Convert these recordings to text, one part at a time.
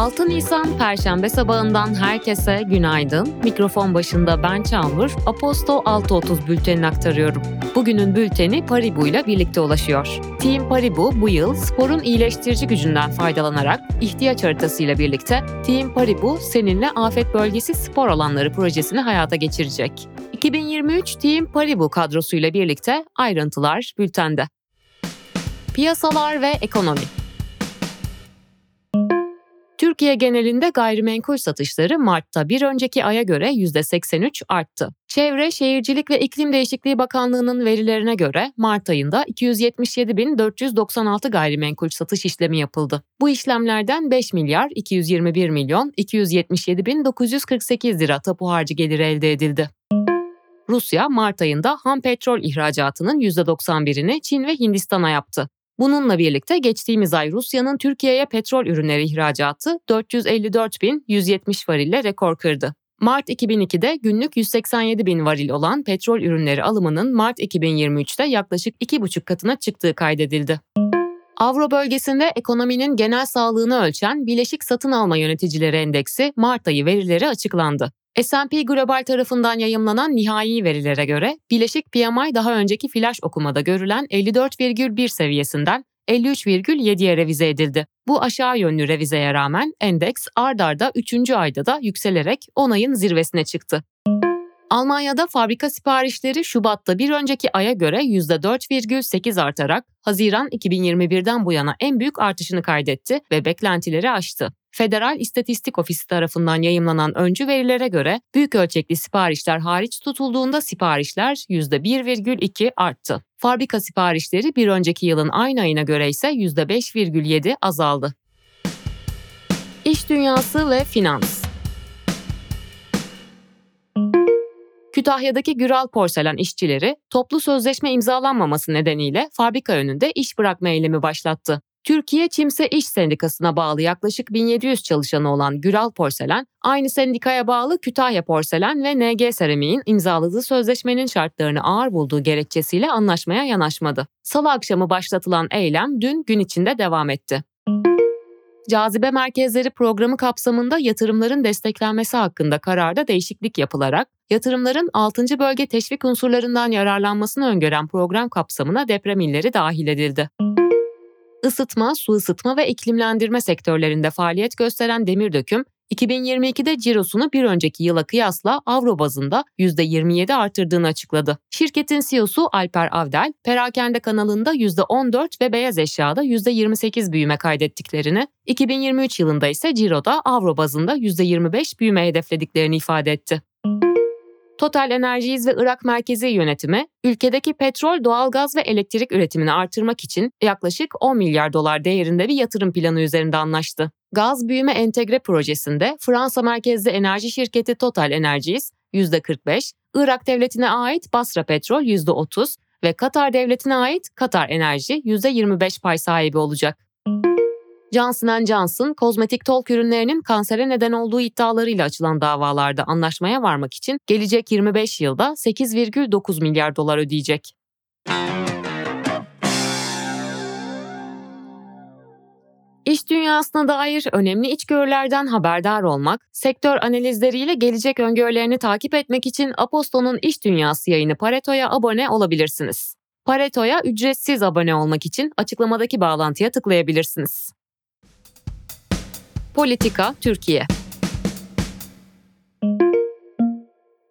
6 Nisan Perşembe sabahından herkese günaydın. Mikrofon başında ben Çağmur, Aposto 6.30 bültenini aktarıyorum. Bugünün bülteni Paribu ile birlikte ulaşıyor. Team Paribu bu yıl sporun iyileştirici gücünden faydalanarak ihtiyaç haritasıyla birlikte Team Paribu seninle afet bölgesi spor alanları projesini hayata geçirecek. 2023 Team Paribu kadrosuyla birlikte ayrıntılar bültende. Piyasalar ve ekonomi Türkiye genelinde gayrimenkul satışları Mart'ta bir önceki aya göre %83 arttı. Çevre, Şehircilik ve İklim Değişikliği Bakanlığı'nın verilerine göre Mart ayında 277.496 gayrimenkul satış işlemi yapıldı. Bu işlemlerden 5 milyar 221 milyon 277.948 lira tapu harcı geliri elde edildi. Rusya Mart ayında ham petrol ihracatının %91'ini Çin ve Hindistan'a yaptı. Bununla birlikte geçtiğimiz ay Rusya'nın Türkiye'ye petrol ürünleri ihracatı 454.170 varille rekor kırdı. Mart 2002'de günlük 187 bin varil olan petrol ürünleri alımının Mart 2023'te yaklaşık 2,5 katına çıktığı kaydedildi. Avro bölgesinde ekonominin genel sağlığını ölçen Bileşik Satın Alma Yöneticileri Endeksi Mart ayı verileri açıklandı. S&P Global tarafından yayımlanan nihai verilere göre Bileşik PMI daha önceki flash okumada görülen 54,1 seviyesinden 53,7'ye revize edildi. Bu aşağı yönlü revizeye rağmen endeks ard arda 3. ayda da yükselerek 10 ayın zirvesine çıktı. Almanya'da fabrika siparişleri Şubat'ta bir önceki aya göre %4,8 artarak Haziran 2021'den bu yana en büyük artışını kaydetti ve beklentileri aştı. Federal İstatistik Ofisi tarafından yayımlanan öncü verilere göre büyük ölçekli siparişler hariç tutulduğunda siparişler %1,2 arttı. Fabrika siparişleri bir önceki yılın aynı ayına göre ise %5,7 azaldı. İş dünyası ve finans Kütahya'daki Güral Porselen işçileri toplu sözleşme imzalanmaması nedeniyle fabrika önünde iş bırakma eylemi başlattı. Türkiye Çimse İş Sendikası'na bağlı yaklaşık 1700 çalışanı olan Güral Porselen, aynı sendikaya bağlı Kütahya Porselen ve NG Seramik'in imzaladığı sözleşmenin şartlarını ağır bulduğu gerekçesiyle anlaşmaya yanaşmadı. Salı akşamı başlatılan eylem dün gün içinde devam etti. Cazibe Merkezleri programı kapsamında yatırımların desteklenmesi hakkında kararda değişiklik yapılarak, yatırımların 6. bölge teşvik unsurlarından yararlanmasını öngören program kapsamına deprem illeri dahil edildi. Isıtma, su ısıtma ve iklimlendirme sektörlerinde faaliyet gösteren Demir Döküm, 2022'de cirosunu bir önceki yıla kıyasla avro bazında %27 artırdığını açıkladı. Şirketin CEO'su Alper Avdel, perakende kanalında %14 ve beyaz eşyada %28 büyüme kaydettiklerini, 2023 yılında ise ciroda avro bazında %25 büyüme hedeflediklerini ifade etti. Total Energies ve Irak Merkezi Yönetimi, ülkedeki petrol, doğalgaz ve elektrik üretimini artırmak için yaklaşık 10 milyar dolar değerinde bir yatırım planı üzerinde anlaştı. Gaz Büyüme Entegre projesinde Fransa merkezli enerji şirketi Total Energies %45, Irak devletine ait Basra Petrol %30 ve Katar devletine ait Katar Enerji %25 pay sahibi olacak. Johnson Johnson, kozmetik talk ürünlerinin kansere neden olduğu iddialarıyla açılan davalarda anlaşmaya varmak için gelecek 25 yılda 8,9 milyar dolar ödeyecek. İş dünyasına dair önemli içgörülerden haberdar olmak, sektör analizleriyle gelecek öngörülerini takip etmek için Aposto'nun İş Dünyası yayını Pareto'ya abone olabilirsiniz. Pareto'ya ücretsiz abone olmak için açıklamadaki bağlantıya tıklayabilirsiniz. Politika Türkiye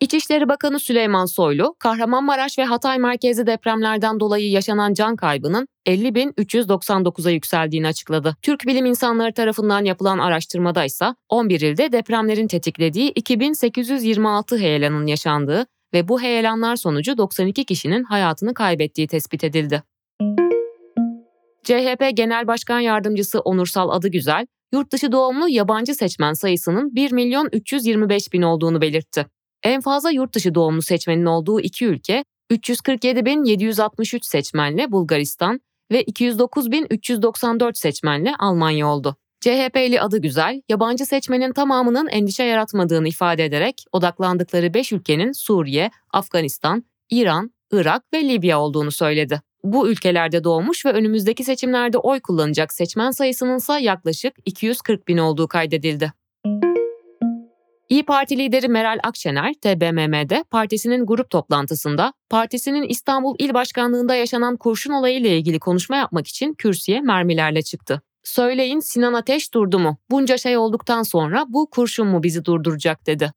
İçişleri Bakanı Süleyman Soylu, Kahramanmaraş ve Hatay merkezi depremlerden dolayı yaşanan can kaybının 50.399'a yükseldiğini açıkladı. Türk bilim insanları tarafından yapılan araştırmada ise 11 ilde depremlerin tetiklediği 2826 heyelanın yaşandığı ve bu heyelanlar sonucu 92 kişinin hayatını kaybettiği tespit edildi. CHP Genel Başkan Yardımcısı Onursal Adıgüzel, yurt dışı doğumlu yabancı seçmen sayısının 1 milyon 325 bin olduğunu belirtti. En fazla yurt dışı doğumlu seçmenin olduğu iki ülke 347.763 seçmenle Bulgaristan ve 209.394 seçmenle Almanya oldu. CHP'li adı güzel, yabancı seçmenin tamamının endişe yaratmadığını ifade ederek odaklandıkları 5 ülkenin Suriye, Afganistan, İran, Irak ve Libya olduğunu söyledi. Bu ülkelerde doğmuş ve önümüzdeki seçimlerde oy kullanacak seçmen sayısının ise yaklaşık 240 bin olduğu kaydedildi. İyi Parti lideri Meral Akşener, TBMM'de partisinin grup toplantısında partisinin İstanbul İl Başkanlığı'nda yaşanan kurşun olayı ile ilgili konuşma yapmak için kürsüye mermilerle çıktı. Söyleyin Sinan Ateş durdu mu? Bunca şey olduktan sonra bu kurşun mu bizi durduracak dedi.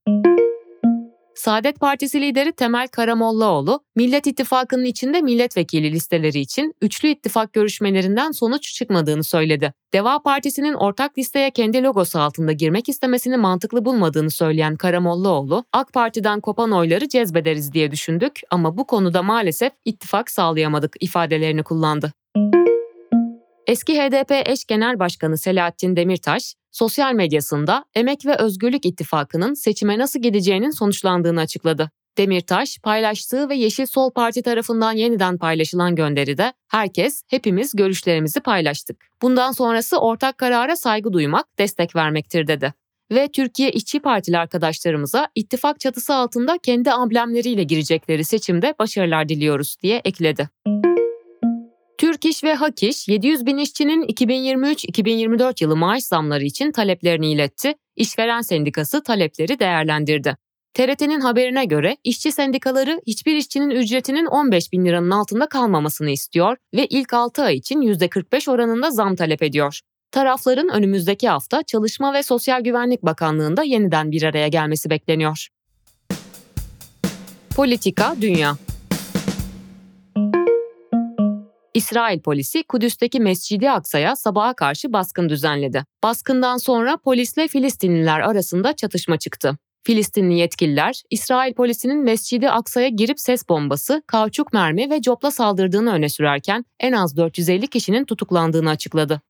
Saadet Partisi lideri Temel Karamollaoğlu, Millet İttifakı'nın içinde milletvekili listeleri için üçlü ittifak görüşmelerinden sonuç çıkmadığını söyledi. Deva Partisi'nin ortak listeye kendi logosu altında girmek istemesini mantıklı bulmadığını söyleyen Karamollaoğlu, AK Parti'den kopan oyları cezbederiz diye düşündük ama bu konuda maalesef ittifak sağlayamadık ifadelerini kullandı. Eski HDP eş genel başkanı Selahattin Demirtaş, sosyal medyasında Emek ve Özgürlük İttifakı'nın seçime nasıl gideceğinin sonuçlandığını açıkladı. Demirtaş, paylaştığı ve Yeşil Sol Parti tarafından yeniden paylaşılan gönderide herkes, hepimiz görüşlerimizi paylaştık. Bundan sonrası ortak karara saygı duymak, destek vermektir dedi. Ve Türkiye İşçi Partili arkadaşlarımıza ittifak çatısı altında kendi amblemleriyle girecekleri seçimde başarılar diliyoruz diye ekledi. Türk İş ve Hak İş, 700 bin işçinin 2023-2024 yılı maaş zamları için taleplerini iletti. İşveren Sendikası talepleri değerlendirdi. TRT'nin haberine göre işçi sendikaları hiçbir işçinin ücretinin 15 bin liranın altında kalmamasını istiyor ve ilk 6 ay için %45 oranında zam talep ediyor. Tarafların önümüzdeki hafta Çalışma ve Sosyal Güvenlik Bakanlığı'nda yeniden bir araya gelmesi bekleniyor. Politika Dünya İsrail polisi Kudüs'teki Mescidi Aksa'ya sabaha karşı baskın düzenledi. Baskından sonra polisle Filistinliler arasında çatışma çıktı. Filistinli yetkililer, İsrail polisinin Mescidi Aksa'ya girip ses bombası, kauçuk mermi ve copla saldırdığını öne sürerken en az 450 kişinin tutuklandığını açıkladı.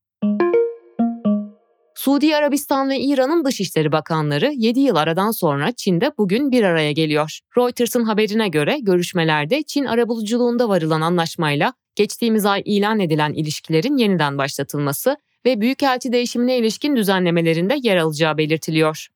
Suudi Arabistan ve İran'ın Dışişleri Bakanları 7 yıl aradan sonra Çin'de bugün bir araya geliyor. Reuters'ın haberine göre görüşmelerde Çin arabuluculuğunda varılan anlaşmayla geçtiğimiz ay ilan edilen ilişkilerin yeniden başlatılması ve büyükelçi değişimine ilişkin düzenlemelerinde yer alacağı belirtiliyor.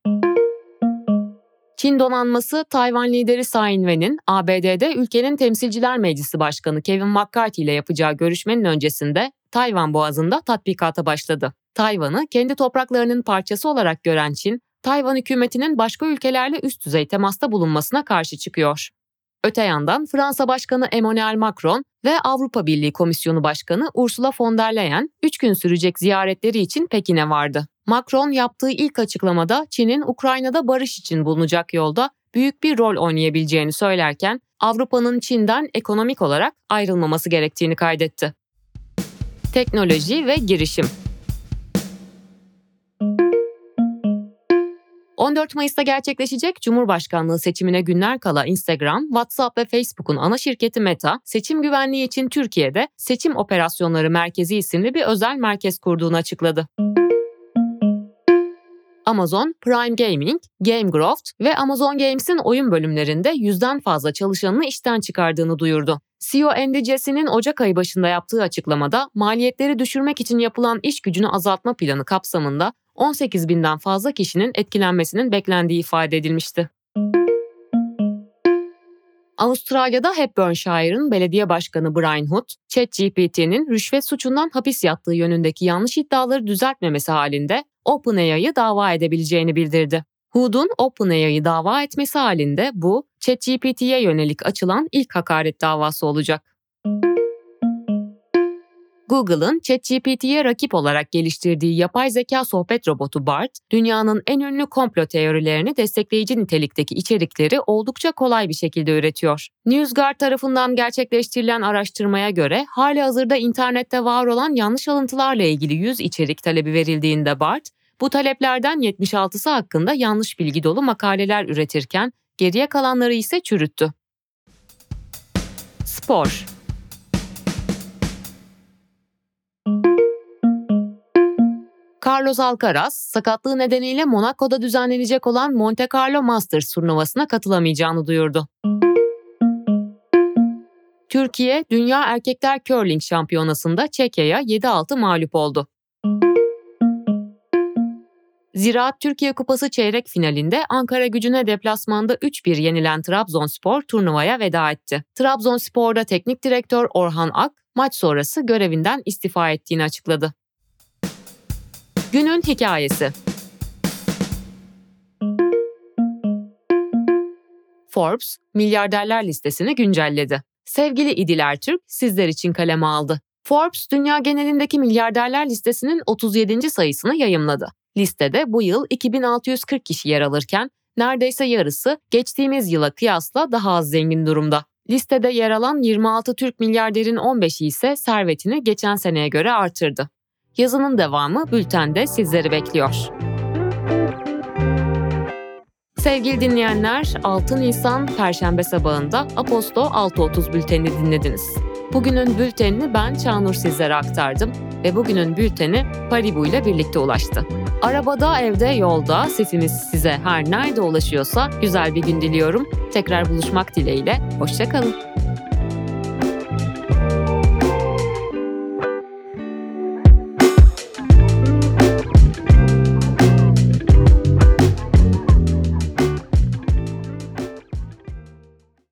Çin donanması Tayvan lideri Tsai Ing-wen'in ABD'de ülkenin Temsilciler Meclisi Başkanı Kevin McCarthy ile yapacağı görüşmenin öncesinde Tayvan Boğazı'nda tatbikata başladı. Tayvan'ı kendi topraklarının parçası olarak gören Çin, Tayvan hükümetinin başka ülkelerle üst düzey temasta bulunmasına karşı çıkıyor. Öte yandan Fransa Başkanı Emmanuel Macron ve Avrupa Birliği Komisyonu Başkanı Ursula von der Leyen 3 gün sürecek ziyaretleri için Pekin'e vardı. Macron yaptığı ilk açıklamada Çin'in Ukrayna'da barış için bulunacak yolda büyük bir rol oynayabileceğini söylerken Avrupa'nın Çin'den ekonomik olarak ayrılmaması gerektiğini kaydetti. Teknoloji ve girişim 14 Mayıs'ta gerçekleşecek Cumhurbaşkanlığı seçimine günler kala Instagram, WhatsApp ve Facebook'un ana şirketi Meta, seçim güvenliği için Türkiye'de Seçim Operasyonları Merkezi isimli bir özel merkez kurduğunu açıkladı. Amazon, Prime Gaming, GameGroft ve Amazon Games'in oyun bölümlerinde yüzden fazla çalışanını işten çıkardığını duyurdu. CEO Andy Jesse'nin Ocak ayı başında yaptığı açıklamada maliyetleri düşürmek için yapılan iş gücünü azaltma planı kapsamında 18 binden fazla kişinin etkilenmesinin beklendiği ifade edilmişti. Avustralya'da Hepburnshire'ın belediye başkanı Brian Hood, ChatGPT'nin rüşvet suçundan hapis yattığı yönündeki yanlış iddiaları düzeltmemesi halinde OpenAI'yı dava edebileceğini bildirdi. Hood'un OpenAI'yı dava etmesi halinde bu, ChatGPT'ye yönelik açılan ilk hakaret davası olacak. Google'ın ChatGPT'ye rakip olarak geliştirdiği yapay zeka sohbet robotu BART, dünyanın en ünlü komplo teorilerini destekleyici nitelikteki içerikleri oldukça kolay bir şekilde üretiyor. NewsGuard tarafından gerçekleştirilen araştırmaya göre hali hazırda internette var olan yanlış alıntılarla ilgili 100 içerik talebi verildiğinde BART, bu taleplerden 76'sı hakkında yanlış bilgi dolu makaleler üretirken geriye kalanları ise çürüttü. Spor Carlos Alcaraz, sakatlığı nedeniyle Monaco'da düzenlenecek olan Monte Carlo Masters turnuvasına katılamayacağını duyurdu. Türkiye, Dünya Erkekler Curling Şampiyonası'nda Çekya'ya 7-6 mağlup oldu. Ziraat Türkiye Kupası çeyrek finalinde Ankara gücüne deplasmanda 3-1 yenilen Trabzonspor turnuvaya veda etti. Trabzonspor'da teknik direktör Orhan Ak, maç sonrası görevinden istifa ettiğini açıkladı. Günün hikayesi Forbes, milyarderler listesini güncelledi. Sevgili İdil Ertürk sizler için kaleme aldı. Forbes, dünya genelindeki milyarderler listesinin 37. sayısını yayımladı. Listede bu yıl 2640 kişi yer alırken neredeyse yarısı geçtiğimiz yıla kıyasla daha az zengin durumda. Listede yer alan 26 Türk milyarderin 15'i ise servetini geçen seneye göre artırdı. Yazının devamı bültende sizleri bekliyor. Sevgili dinleyenler, 6 Nisan Perşembe sabahında Aposto 6.30 bültenini dinlediniz. Bugünün bültenini ben Çağnur sizlere aktardım ve bugünün bülteni Paribu ile birlikte ulaştı. Arabada, evde, yolda sesimiz size her nerede ulaşıyorsa güzel bir gün diliyorum. Tekrar buluşmak dileğiyle, hoşçakalın.